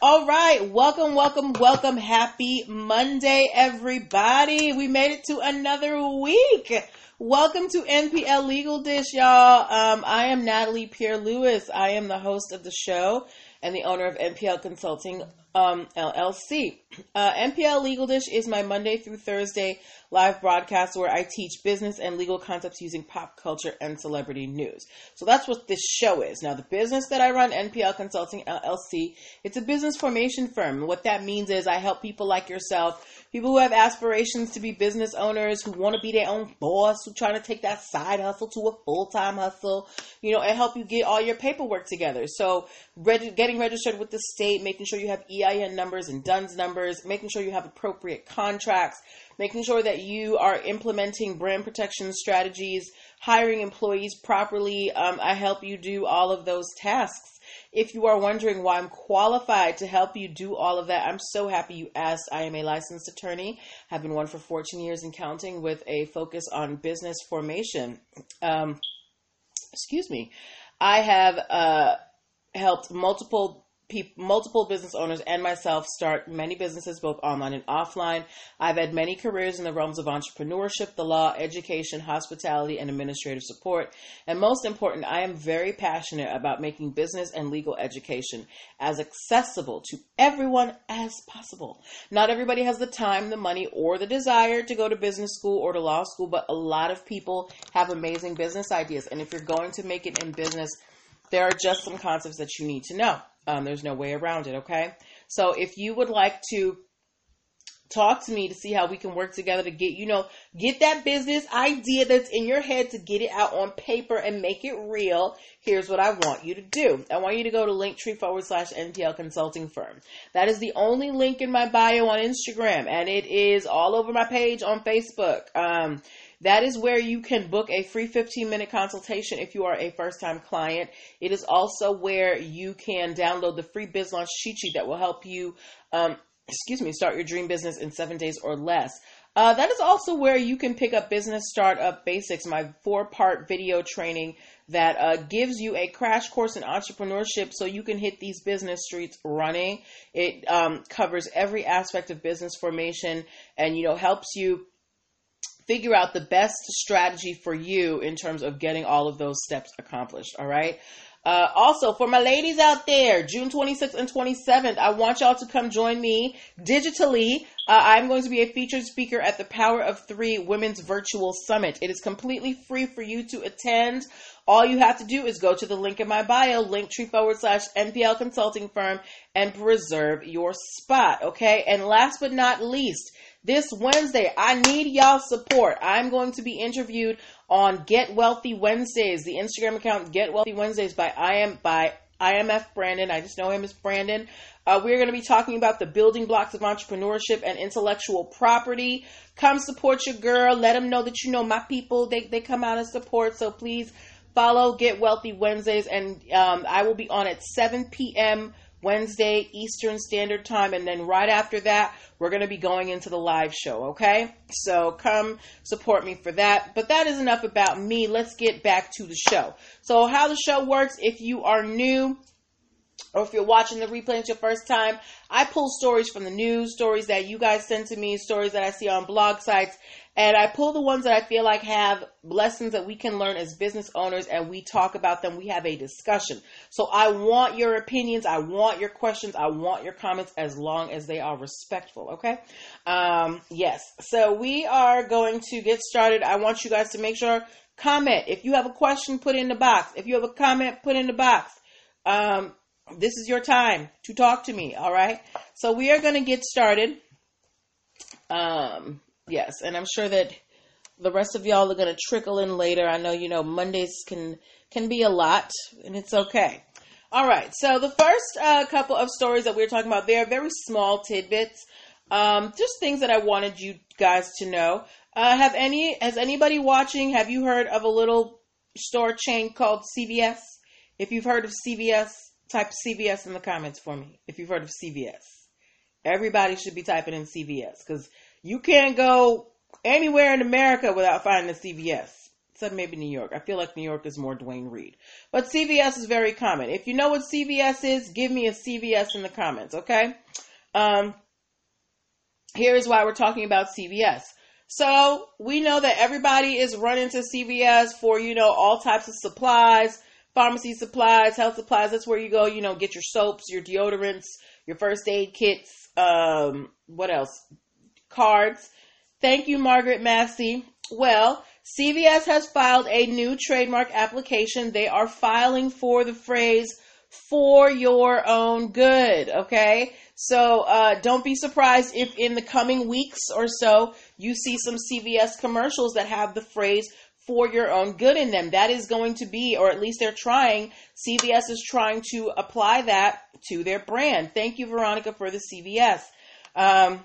All right, welcome, welcome, welcome. Happy Monday, everybody. We made it to another week. Welcome to NPL Legal Dish, y'all. Um, I am Natalie Pierre Lewis. I am the host of the show and the owner of NPL Consulting um, LLC. Uh, NPL Legal Dish is my Monday through Thursday live broadcast where I teach business and legal concepts using pop culture and celebrity news. So that's what this show is. Now, the business that I run, NPL Consulting LLC, it's a business formation firm. What that means is I help people like yourself, people who have aspirations to be business owners, who want to be their own boss, who trying to take that side hustle to a full time hustle, you know, and help you get all your paperwork together. So, reg- getting registered with the state, making sure you have EIN numbers and DUNS numbers, making sure you have appropriate contracts making sure that you are implementing brand protection strategies, hiring employees properly. Um, I help you do all of those tasks. If you are wondering why I'm qualified to help you do all of that, I'm so happy you asked. I am a licensed attorney, have been one for 14 years and counting with a focus on business formation. Um, excuse me. I have uh, helped multiple multiple business owners and myself start many businesses both online and offline. I've had many careers in the realms of entrepreneurship, the law, education, hospitality, and administrative support. And most important, I am very passionate about making business and legal education as accessible to everyone as possible. Not everybody has the time, the money, or the desire to go to business school or to law school, but a lot of people have amazing business ideas. And if you're going to make it in business, there are just some concepts that you need to know. Um, there's no way around it, okay? So if you would like to talk to me to see how we can work together to get, you know, get that business idea that's in your head to get it out on paper and make it real, here's what I want you to do. I want you to go to linktree forward slash NPL consulting firm. That is the only link in my bio on Instagram and it is all over my page on Facebook. Um, that is where you can book a free 15 minute consultation if you are a first time client. It is also where you can download the free biz launch cheat sheet that will help you, um, excuse me, start your dream business in seven days or less. Uh, that is also where you can pick up Business Startup Basics, my four part video training that uh, gives you a crash course in entrepreneurship so you can hit these business streets running. It um, covers every aspect of business formation and, you know, helps you figure out the best strategy for you in terms of getting all of those steps accomplished. All right. Uh, also, for my ladies out there, June 26th and 27th, I want y'all to come join me digitally. Uh, I'm going to be a featured speaker at the Power of Three Women's Virtual Summit. It is completely free for you to attend. All you have to do is go to the link in my bio, linktree forward slash NPL consulting firm, and reserve your spot. Okay. And last but not least, this Wednesday, I need y'all support. I'm going to be interviewed on Get Wealthy Wednesdays, the Instagram account Get Wealthy Wednesdays by I am by IMF Brandon. I just know him as Brandon. Uh, we're going to be talking about the building blocks of entrepreneurship and intellectual property. Come support your girl. Let them know that you know my people. They they come out and support. So please follow Get Wealthy Wednesdays, and um, I will be on at 7 p.m. Wednesday Eastern Standard Time. And then right after that, we're going to be going into the live show, okay? So come support me for that. But that is enough about me. Let's get back to the show. So, how the show works if you are new, or if you're watching the replay it's your first time, I pull stories from the news, stories that you guys send to me, stories that I see on blog sites, and I pull the ones that I feel like have lessons that we can learn as business owners and we talk about them. We have a discussion. So I want your opinions. I want your questions. I want your comments as long as they are respectful. Okay. Um, yes. So we are going to get started. I want you guys to make sure comment. If you have a question, put in the box. If you have a comment, put in the box. Um, this is your time to talk to me. All right. So we are going to get started. Um, Yes, and I'm sure that the rest of y'all are going to trickle in later. I know you know Mondays can can be a lot, and it's okay. All right, so the first uh, couple of stories that we are talking about, they are very small tidbits, um, just things that I wanted you guys to know. Uh, have any has anybody watching? Have you heard of a little store chain called CVS? If you've heard of CVS, type CVS in the comments for me. If you've heard of CVS, everybody should be typing in CVS because you can't go anywhere in America without finding a CVS. except maybe New York. I feel like New York is more Duane Reade. But CVS is very common. If you know what CVS is, give me a CVS in the comments, okay? Um, here's why we're talking about CVS. So we know that everybody is running to CVS for, you know, all types of supplies, pharmacy supplies, health supplies. That's where you go, you know, get your soaps, your deodorants, your first aid kits, um, what else? Cards. Thank you, Margaret Massey. Well, CVS has filed a new trademark application. They are filing for the phrase for your own good. Okay. So uh, don't be surprised if in the coming weeks or so you see some CVS commercials that have the phrase for your own good in them. That is going to be, or at least they're trying, CVS is trying to apply that to their brand. Thank you, Veronica, for the CVS. Um,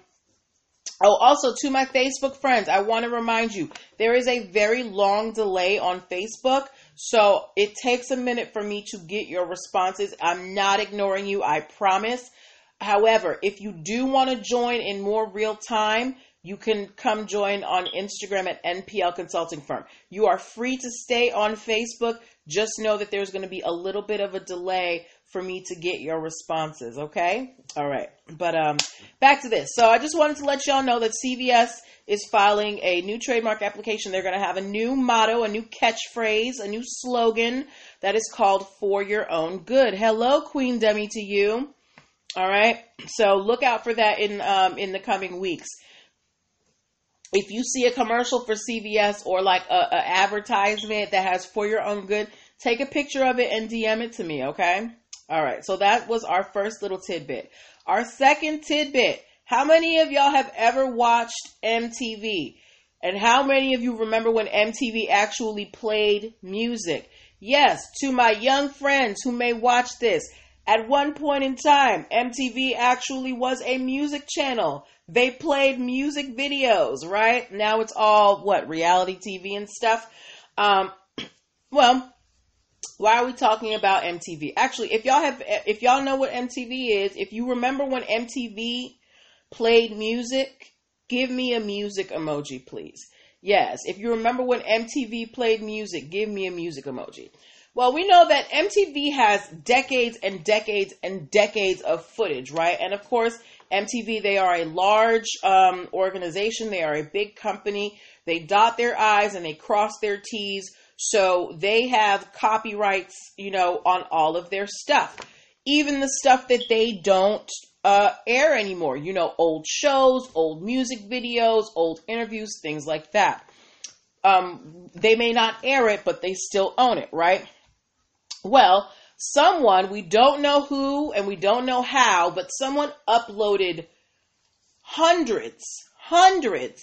Oh, also to my Facebook friends, I want to remind you there is a very long delay on Facebook. So it takes a minute for me to get your responses. I'm not ignoring you, I promise. However, if you do want to join in more real time, you can come join on Instagram at NPL Consulting Firm. You are free to stay on Facebook. Just know that there's going to be a little bit of a delay for me to get your responses, okay? All right. But um back to this. So I just wanted to let y'all know that CVS is filing a new trademark application. They're going to have a new motto, a new catchphrase, a new slogan that is called for your own good. Hello Queen Demi to you. All right. So look out for that in um in the coming weeks. If you see a commercial for CVS or like a, a advertisement that has for your own good, take a picture of it and DM it to me, okay? All right, so that was our first little tidbit. Our second tidbit how many of y'all have ever watched MTV? And how many of you remember when MTV actually played music? Yes, to my young friends who may watch this, at one point in time, MTV actually was a music channel. They played music videos, right? Now it's all what reality TV and stuff. Um, well, why are we talking about MTV? Actually, if y'all have, if y'all know what MTV is, if you remember when MTV played music, give me a music emoji, please. Yes, if you remember when MTV played music, give me a music emoji. Well, we know that MTV has decades and decades and decades of footage, right? And of course, MTV, they are a large um, organization, they are a big company. They dot their I's and they cross their T's so they have copyrights, you know, on all of their stuff. Even the stuff that they don't uh, air anymore, you know, old shows, old music videos, old interviews, things like that. Um, they may not air it, but they still own it, right? Well, someone, we don't know who and we don't know how, but someone uploaded hundreds, hundreds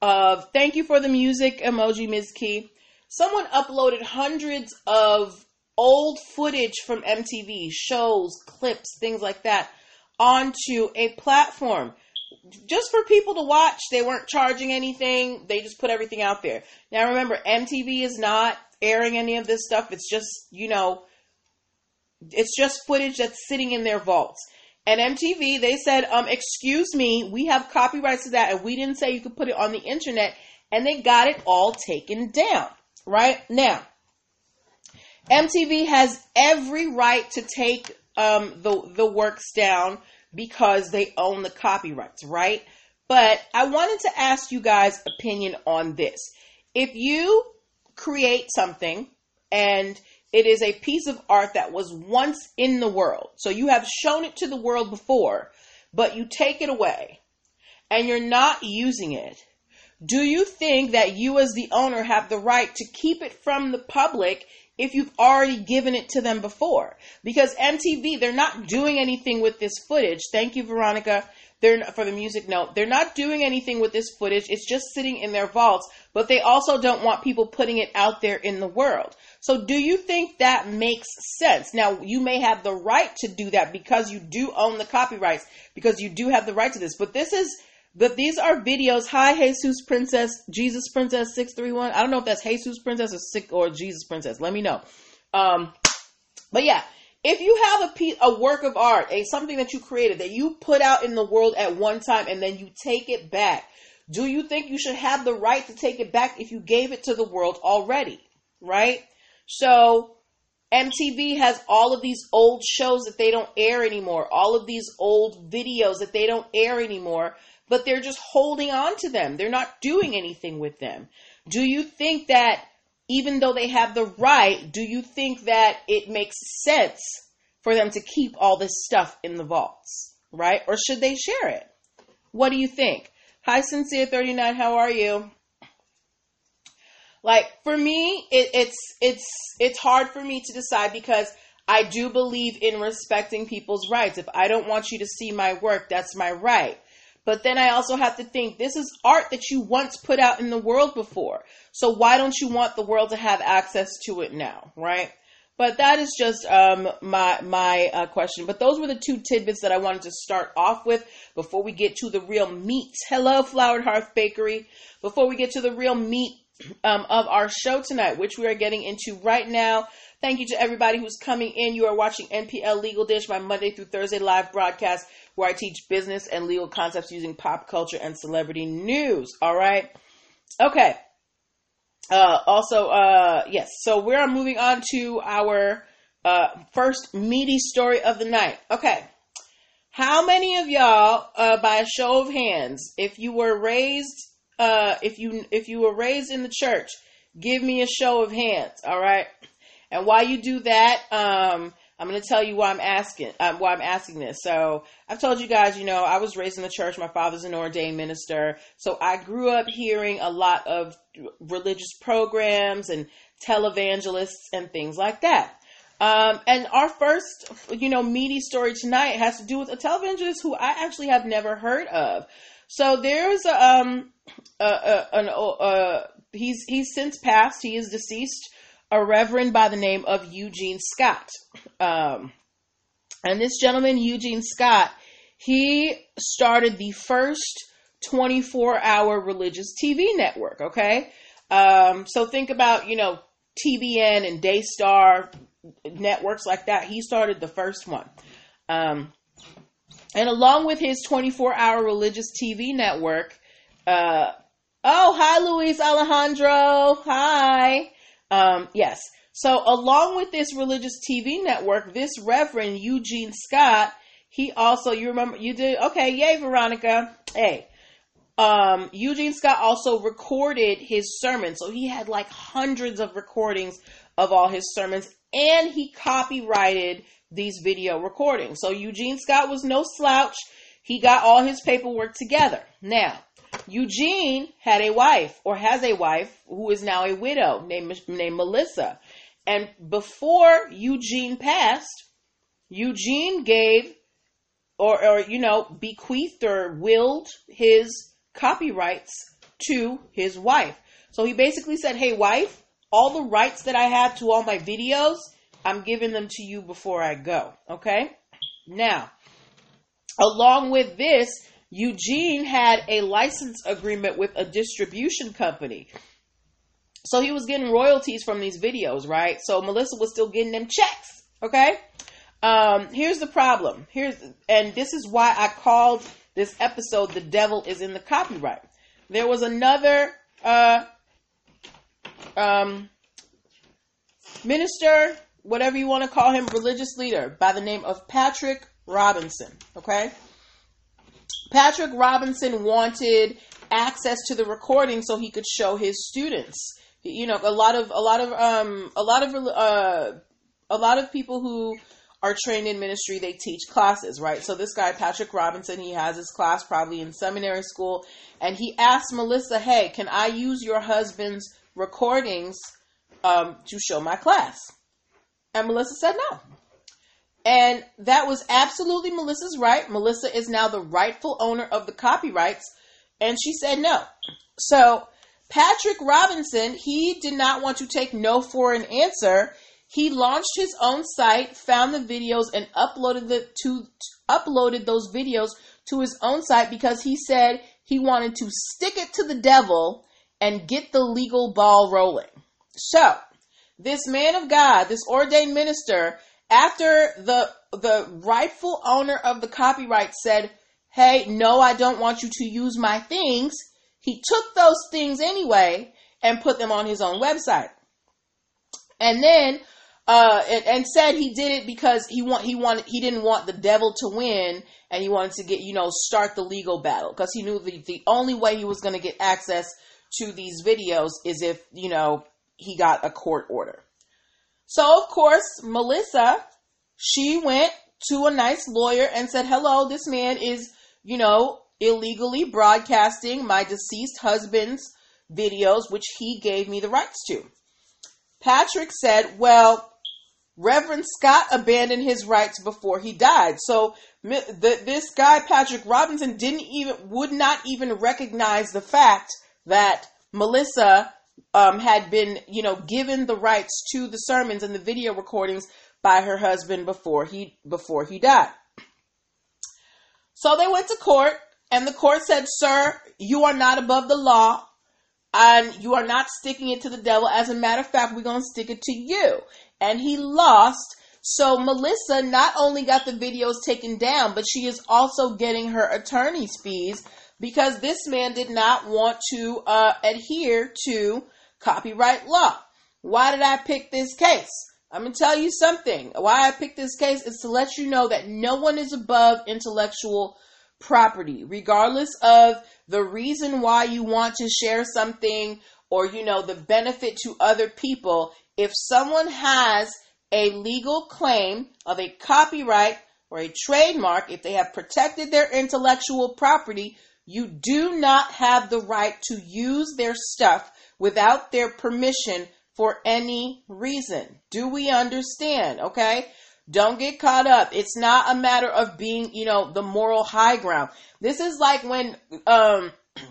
of, thank you for the music emoji, Ms. Key someone uploaded hundreds of old footage from MTV, shows, clips, things like that, onto a platform just for people to watch. They weren't charging anything, they just put everything out there. Now, remember, MTV is not airing any of this stuff, it's just, you know, it's just footage that's sitting in their vaults. And MTV, they said, um, excuse me, we have copyrights to that, and we didn't say you could put it on the internet, and they got it all taken down right? Now, MTV has every right to take um, the the works down because they own the copyrights, right? But I wanted to ask you guys' opinion on this. If you create something and it is a piece of art that was once in the world, so you have shown it to the world before, but you take it away and you're not using it, do you think that you, as the owner, have the right to keep it from the public if you've already given it to them before? Because MTV, they're not doing anything with this footage. Thank you, Veronica. They're for the music note. They're not doing anything with this footage. It's just sitting in their vaults, but they also don't want people putting it out there in the world. So do you think that makes sense? Now, you may have the right to do that because you do own the copyrights, because you do have the right to this, but this is but these are videos. Hi, Jesus Princess, Jesus Princess six three one. I don't know if that's Jesus Princess or sick or Jesus Princess. Let me know. Um, but yeah, if you have a piece, a work of art, a something that you created that you put out in the world at one time, and then you take it back, Do you think you should have the right to take it back if you gave it to the world already? Right? So, MTV has all of these old shows that they don't air anymore, all of these old videos that they don't air anymore, but they're just holding on to them. They're not doing anything with them. Do you think that even though they have the right, do you think that it makes sense for them to keep all this stuff in the vaults, right? Or should they share it? What do you think? Hi, Sincere39, how are you? Like for me, it, it's it's it's hard for me to decide because I do believe in respecting people's rights. If I don't want you to see my work, that's my right. But then I also have to think this is art that you once put out in the world before. So why don't you want the world to have access to it now, right? But that is just um, my my uh, question. But those were the two tidbits that I wanted to start off with before we get to the real meat. Hello, Flowered Hearth Bakery. Before we get to the real meat um, of our show tonight, which we are getting into right now. Thank you to everybody who's coming in. You are watching NPL Legal Dish, my Monday through Thursday live broadcast where I teach business and legal concepts using pop culture and celebrity news. All right. Okay. Uh, also, uh, yes. So we're moving on to our uh, first meaty story of the night. Okay. How many of y'all, uh, by a show of hands, if you were raised uh, if you if you were raised in the church, give me a show of hands. All right. And while you do that, um, I'm going to tell you why I'm asking um, why I'm asking this. So I've told you guys, you know, I was raised in the church. My father's an ordained minister, so I grew up hearing a lot of religious programs and televangelists and things like that. Um, and our first, you know, meaty story tonight has to do with a televangelist who I actually have never heard of. So there's um an uh, he's he's since passed. He is deceased. A reverend by the name of Eugene Scott. Um, and this gentleman, Eugene Scott, he started the first 24 hour religious TV network. Okay. Um, so think about, you know, TBN and Daystar networks like that. He started the first one. Um, and along with his 24 hour religious TV network, uh, oh, hi, Luis Alejandro. Hi. Um, yes. So along with this religious TV network, this Reverend Eugene Scott, he also, you remember, you did, okay, yay, Veronica. Hey. Um, Eugene Scott also recorded his sermons. So he had like hundreds of recordings of all his sermons and he copyrighted these video recordings. So Eugene Scott was no slouch. He got all his paperwork together. Now, Eugene had a wife or has a wife who is now a widow named, named Melissa. And before Eugene passed, Eugene gave or, or, you know, bequeathed or willed his copyrights to his wife. So he basically said, Hey, wife, all the rights that I have to all my videos, I'm giving them to you before I go. Okay? Now, along with this, Eugene had a license agreement with a distribution company. So he was getting royalties from these videos, right? So Melissa was still getting them checks. Okay? Um, here's the problem. Here's and this is why I called this episode The Devil is in the Copyright. There was another uh um minister whatever you want to call him, religious leader by the name of Patrick Robinson. Okay? Patrick Robinson wanted access to the recording so he could show his students. You know, a lot of a lot of um a lot of uh a lot of people who are trained in ministry, they teach classes, right? So this guy, Patrick Robinson, he has his class probably in seminary school, and he asked Melissa, "Hey, can I use your husband's recordings um, to show my class?" And Melissa said no. And that was absolutely Melissa's right. Melissa is now the rightful owner of the copyrights. And she said no. So Patrick Robinson, he did not want to take no for an answer. He launched his own site, found the videos, and uploaded the to uploaded those videos to his own site because he said he wanted to stick it to the devil and get the legal ball rolling. So this man of God, this ordained minister, after the the rightful owner of the copyright said, "Hey, no, I don't want you to use my things." he took those things anyway and put them on his own website. And then uh, and, and, said he did it because he want he wanted he didn't want the devil to win and he wanted to get you know start the legal battle because he knew the the only way he was going to get access to these videos is if you know he got a court order. So of course Melissa she went to a nice lawyer and said, "Hello, this man is you know illegally broadcasting my deceased husband's videos, which he gave me the rights to." Patrick said, "Well." Reverend Scott abandoned his rights before he died. So the, this guy, Patrick Robinson, didn't even, would not even recognize the fact that Melissa um, had been, you know, given the rights to the sermons and the video recordings by her husband before he, before he died. So they went to court and the court said, sir, you are not above the law and you are not sticking it to the devil. As a matter of fact, we're going to stick it to you and he lost. So Melissa not only got the videos taken down, but she is also getting her attorney's fees because this man did not want to uh, adhere to copyright law. Why did I pick this case? I'm going to tell you something. Why I picked this case is to let you know that no one is above intellectual property, regardless of the reason why you want to share something or, you know, the benefit to other people if someone has a legal claim of a copyright or a trademark, if they have protected their intellectual property, you do not have the right to use their stuff without their permission for any reason. Do we understand? Okay. Don't get caught up. It's not a matter of being, you know, the moral high ground. This is like when um,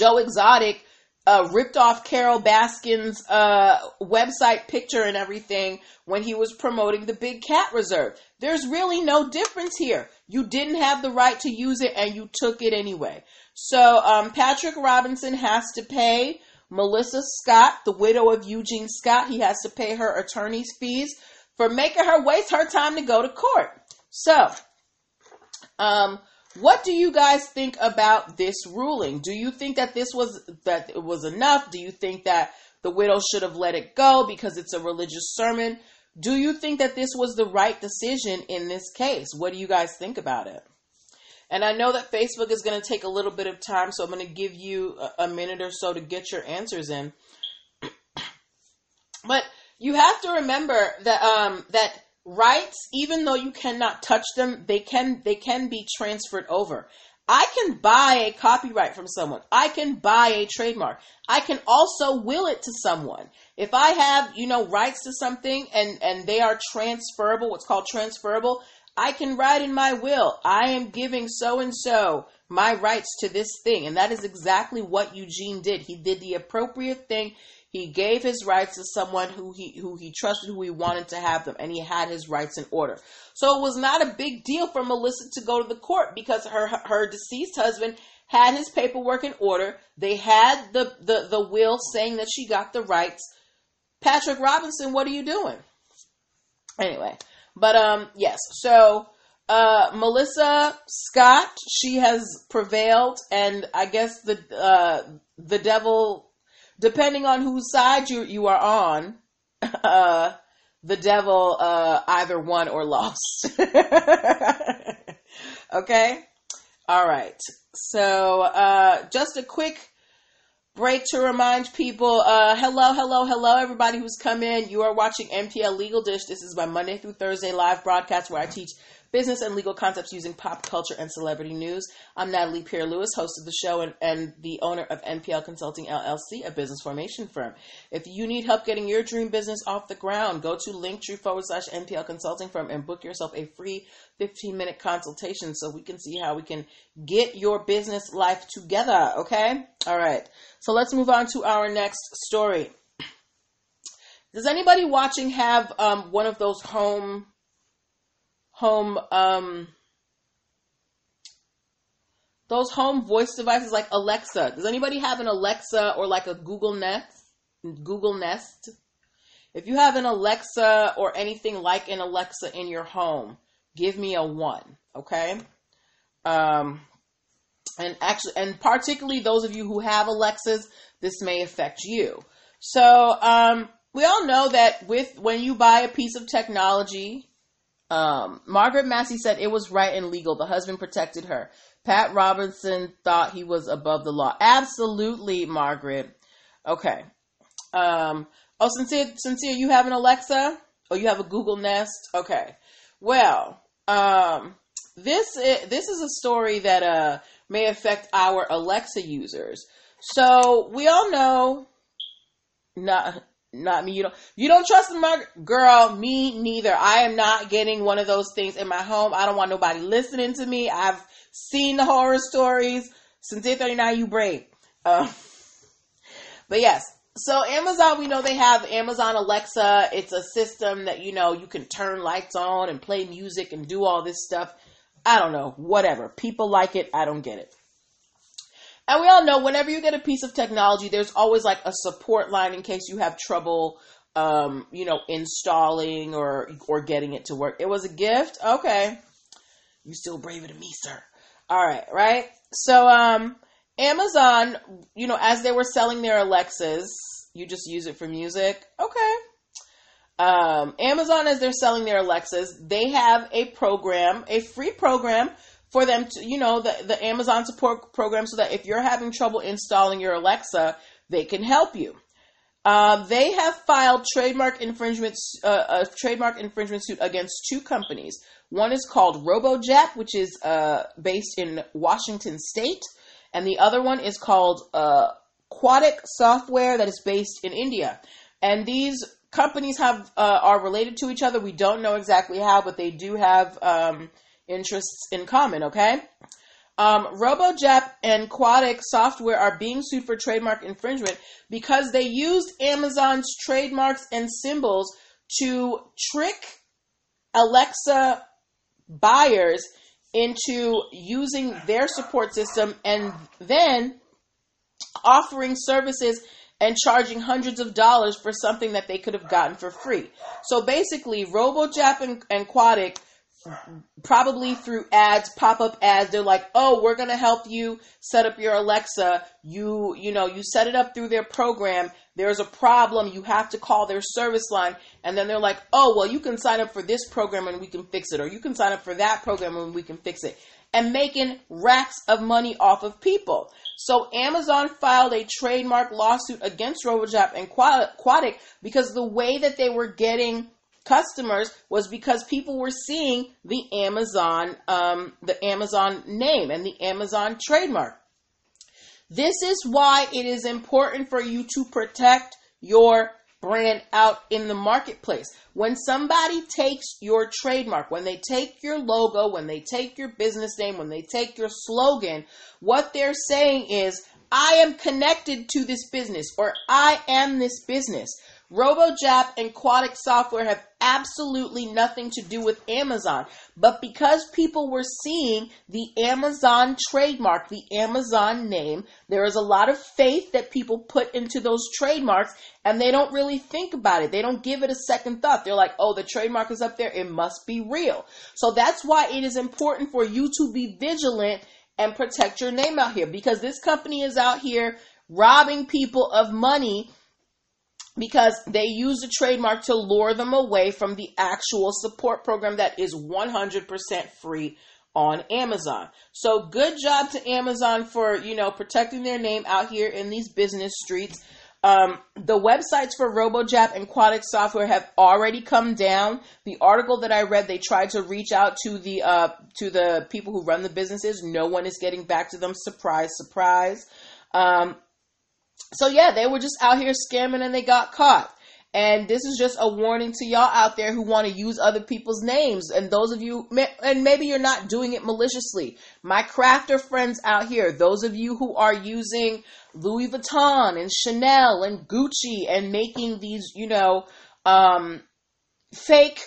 Joe Exotic uh, ripped off Carole Baskin's uh, website picture and everything when he was promoting the Big Cat Reserve. There's really no difference here. You didn't have the right to use it and you took it anyway. So um, Patrick Robinson has to pay Melissa Scott, the widow of Eugene Scott, he has to pay her attorney's fees for making her waste her time to go to court. So, um, what do you guys think about this ruling? Do you think that this was that it was enough? Do you think that the widow should have let it go because it's a religious sermon? Do you think that this was the right decision in this case? What do you guys think about it? And I know that Facebook is going to take a little bit of time, so I'm going to give you a, a minute or so to get your answers in. but you have to remember that um, that rights, even though you cannot touch them, they can they can be transferred over. I can buy a copyright from someone. I can buy a trademark. I can also will it to someone. If I have, you know, rights to something and and they are transferable, what's called transferable, I can write in my will, I am giving so and so my rights to this thing. And that is exactly what Eugene did. He did the appropriate thing. He gave his rights to someone who he who he trusted, who he wanted to have them, and he had his rights in order. So it was not a big deal for Melissa to go to the court because her her deceased husband had his paperwork in order. They had the the, the will saying that she got the rights. Patrick Robinson, what are you doing? Anyway, but um yes, so uh, Melissa Scott, she has prevailed, and I guess the uh, the devil depending on whose side you you are on, uh, the devil uh, either won or lost. okay, all right. So uh, just a quick break to remind people uh, hello hello hello everybody who's come in you are watching NPL legal dish this is my monday through thursday live broadcast where i teach business and legal concepts using pop culture and celebrity news. I'm Natalie Pierre Lewis, host of the show and, and the owner of NPL Consulting LLC, a business formation firm. If you need help getting your dream business off the ground, go to linktree forward slash NPL Consulting Firm and book yourself a free 15 minute consultation so we can see how we can get your business life together. Okay? All right. So let's move on to our next story. Does anybody watching have um, one of those home home um those home voice devices like Alexa. Does anybody have an Alexa or like a Google Nest? Google Nest? If you have an Alexa or anything like an Alexa in your home, give me a one, okay? Um, and actually, and particularly those of you who have Alexas, this may affect you. So, um, we all know that with when you buy a piece of technology, um, Margaret Massey said it was right and legal. The husband protected her. Pat Robinson thought he was above the law. Absolutely, Margaret. Okay. Um, oh, sincere, sincere, you have an Alexa? Oh, you have a Google Nest? Okay. Well, um, this is, this is a story that uh, may affect our Alexa users. So we all know, not not me. You don't you don't trust my girl. Me neither. I am not getting one of those things in my home. I don't want nobody listening to me. I've seen the horror stories. Since 39, you brave. Uh, but yes, so Amazon, we know they have Amazon Alexa. It's a system that you know you can turn lights on and play music and do all this stuff. I don't know, whatever. People like it. I don't get it. And we all know whenever you get a piece of technology, there's always like a support line in case you have trouble, um, you know, installing or or getting it to work. It was a gift, okay. You still braver than me, sir. All right, right. So, um, Amazon, you know, as they were selling their Alexas, you just use it for music, okay. Um, Amazon, as they're selling their Alexas, they have a program, a free program for them to, you know, the, the Amazon support program so that if you're having trouble installing your Alexa, they can help you. Uh, they have filed trademark infringement, uh, a trademark infringement suit against two companies. One is called RoboJap, which is uh, based in Washington State, and the other one is called uh, Software, that is based in India. And these companies have uh, are related to each other. We don't know exactly how, but they do have um, interests in common, okay? Um, RoboJap and Quadic Software are being sued for trademark infringement because they used Amazon's trademarks and symbols to trick Alexa buyers into using their support system and then offering services and charging hundreds of dollars for something that they could have gotten for free. So basically, RoboJap and, and probably through ads, pop-up ads, they're like, "Oh, we're going to help you set up your Alexa. You, you know, you set it up through their program. There's a problem, you have to call their service line." And then they're like, "Oh, well, you can sign up for this program and we can fix it or you can sign up for that program and we can fix it." And making racks of money off of people. So Amazon filed a trademark lawsuit against RoboJap and Quadic because the way that they were getting customers was because people were seeing the Amazon, um, the Amazon name and the Amazon trademark. This is why it is important for you to protect your brand out in the marketplace. When somebody takes your trademark, when they take your logo, when they take your business name, when they take your slogan, what they're saying is, I am connected to this business or I am this business. RoboJap and Quadic Software have absolutely nothing to do with Amazon. But because people were seeing the Amazon trademark, the Amazon name, there is a lot of faith that people put into those trademarks and they don't really think about it. They don't give it a second thought. They're like, oh, the trademark is up there. It must be real. So that's why it is important for you to be vigilant and protect your name out here because this company is out here robbing people of money because they use the trademark to lure them away from the actual support program that is 100% free on Amazon. So good job to Amazon for, you know, protecting their name out here in these business streets. Um, the websites for RoboJap and Quadic Software have already come down. The article that I read, they tried to reach out to the uh, to the people who run the businesses. No one is getting back to them. Surprise, surprise. Um, so yeah, they were just out here scamming and they got caught. And this is just a warning to y'all out there who want to use other people's names. And those of you, and maybe you're not doing it maliciously. My crafter friends out here, those of you who are using Louis Vuitton and Chanel and Gucci and making these, you know, um, fake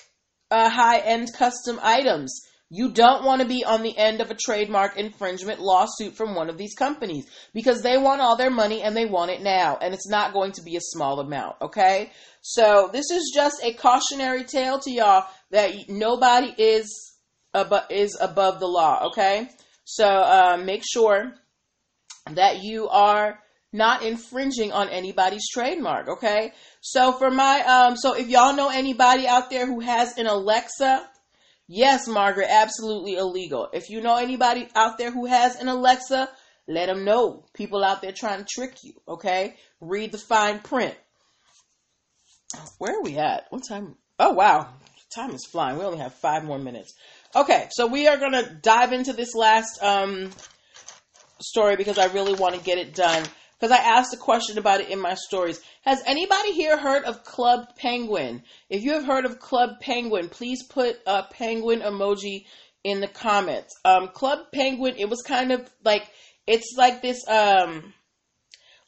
uh, high end custom items. You don't want to be on the end of a trademark infringement lawsuit from one of these companies because they want all their money and they want it now. And it's not going to be a small amount, okay? So this is just a cautionary tale to y'all that nobody is, ab- is above the law, okay? So uh, make sure that you are not infringing on anybody's trademark. Okay. So for my um, so if y'all know anybody out there who has an Alexa, yes, Margaret, absolutely illegal. If you know anybody out there who has an Alexa, let them know. People out there trying to trick you. Okay. Read the fine print. Where are we at? What time? Oh wow, time is flying. We only have five more minutes. Okay, so we are gonna dive into this last um, story because I really want to get it done. Because I asked a question about it in my stories. Has anybody here heard of Club Penguin? If you have heard of Club Penguin, please put a penguin emoji in the comments. Um, Club Penguin, it was kind of like it's like this um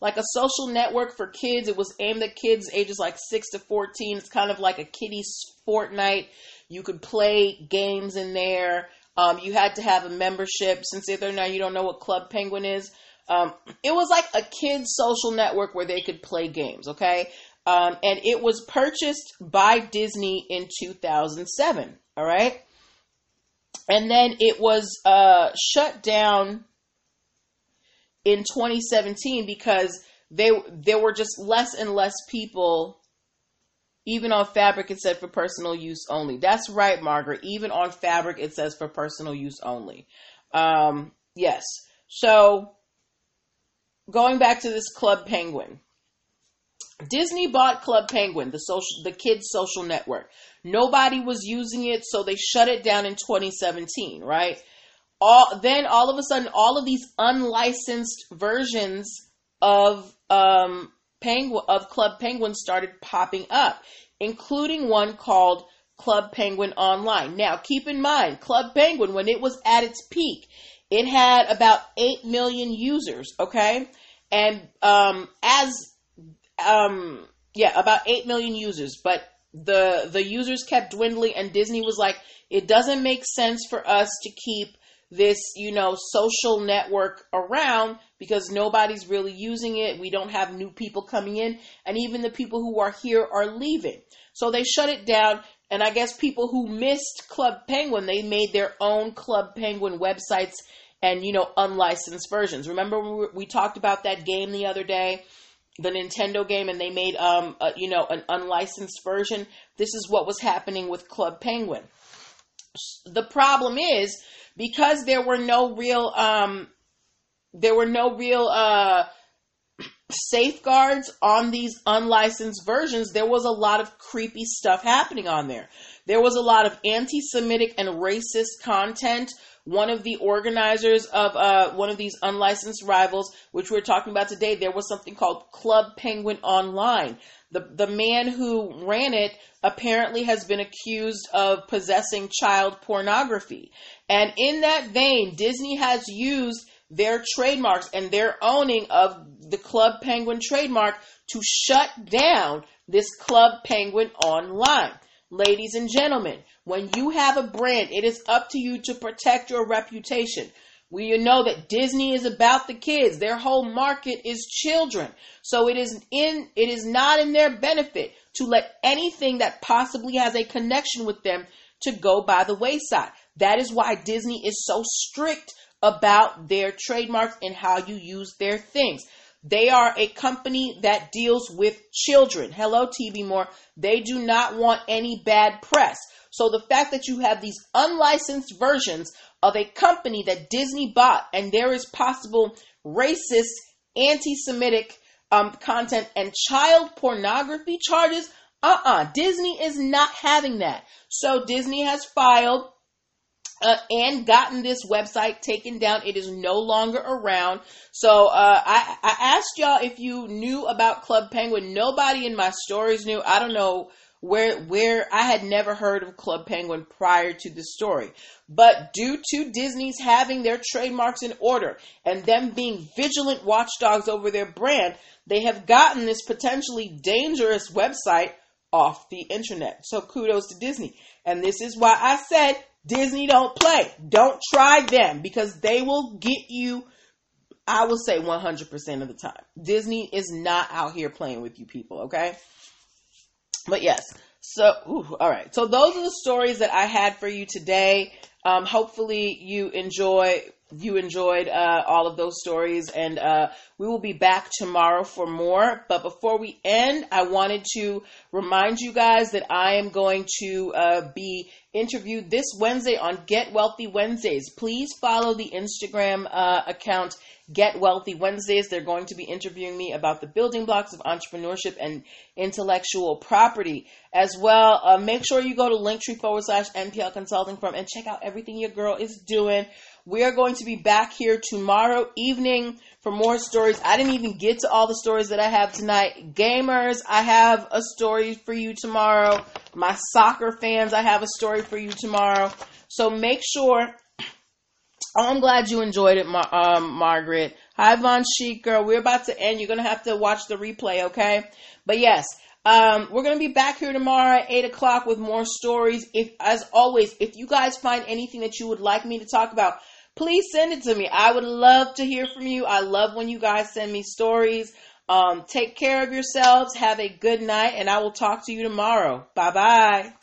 like a social network for kids. It was aimed at kids ages like 6 to 14. It's kind of like a kiddie Fortnite. You could play games in there. Um, you had to have a membership. Since if they're now you don't know what Club Penguin is, um, it was like a kids social network where they could play games. Okay, um, and it was purchased by Disney in 2007. All right, and then it was uh, shut down in 2017 because they there were just less and less people even on fabric it said for personal use only that's right margaret even on fabric it says for personal use only um, yes so going back to this club penguin. Disney bought club penguin the social the kids social network. Nobody was using it so they shut it down in 2017 right? All then all of a sudden all of these unlicensed versions of um penguin of club penguin started popping up including one called club penguin online. Now keep in mind club penguin when it was at its peak it had about 8 million users okay and um as um yeah about 8 million users but the the users kept dwindling and disney was like it doesn't make sense for us to keep this, you know, social network around because nobody's really using it. We don't have new people coming in, and even the people who are here are leaving. So they shut it down. And I guess people who missed Club Penguin, they made their own Club Penguin websites and, you know, unlicensed versions. Remember we, talked about that game the other day? the Nintendo game and they made um a, you know an unlicensed version. This is what was happening with Club Penguin. The problem is because there were no real um, there were no real uh, safeguards on these unlicensed versions. There was a lot of creepy stuff happening on there. There was a lot of anti-Semitic and racist content. One of the organizers of uh, one of these unlicensed rivals, which we're talking about today, there was something called Club Penguin Online. The the man who ran it apparently has been accused of possessing child pornography. And in that vein, Disney has used their trademarks and their owning of the Club Penguin trademark to shut down this Club Penguin online. Ladies and gentlemen, when you have a brand, it is up to you to protect your reputation. We know that Disney is about the kids. Their whole market is children. So it is in it is not in their benefit to let anything that possibly has a connection with them to go by the wayside. That is why Disney is so strict about their trademarks and how you use their things. They are a company that deals with children. Hello, TV More. They do not want any bad press. So the fact that you have these unlicensed versions of a company that Disney bought and there is possible racist, anti Semitic um, content and child pornography charges, uh uh-uh. uh Disney is not having that. So Disney has filed uh, and gotten this website taken down. It is no longer around. So uh, I, I asked y'all if you knew about Club Penguin. Nobody in my stories knew. I don't know where where I had never heard of Club Penguin prior to the story. But due to Disney's having their trademarks in order and them being vigilant watchdogs over their brand, they have gotten this potentially dangerous website off the internet. So kudos to Disney. And this is why I said Disney don't play. Don't try them because they will get you, I will say 100% of the time. Disney is not out here playing with you people, okay? But yes, so, ooh, all right. So those are the stories that I had for you today. Um, hopefully you enjoy you enjoyed uh, all of those stories. And uh, we will be back tomorrow for more. But before we end, I wanted to remind you guys that I am going to uh, be interviewed this Wednesday on Get Wealthy Wednesdays. Please follow the Instagram uh, account Get Wealthy Wednesdays. They're going to be interviewing me about the building blocks of entrepreneurship and intellectual property. As well, uh, make sure you go to linktree forward slash NPL consulting firm and check out everything your girl is doing. We are going to be back here tomorrow evening for more stories. I didn't even get to all the stories that I have tonight. Gamers, I have a story for you tomorrow. My soccer fans, I have a story for you tomorrow. So make sure. Oh, I'm glad you enjoyed it, um, Margaret. Hi, Von Chic girl. We're about to end. You're gonna have to watch the replay, okay? But yes, um, we're gonna be back here tomorrow at eight o'clock with more stories. If, as always, if you guys find anything that you would like me to talk about, please send it to me. I would love to hear from you. I love when you guys send me stories. Um, take care of yourselves. Have a good night, and I will talk to you tomorrow. Bye bye.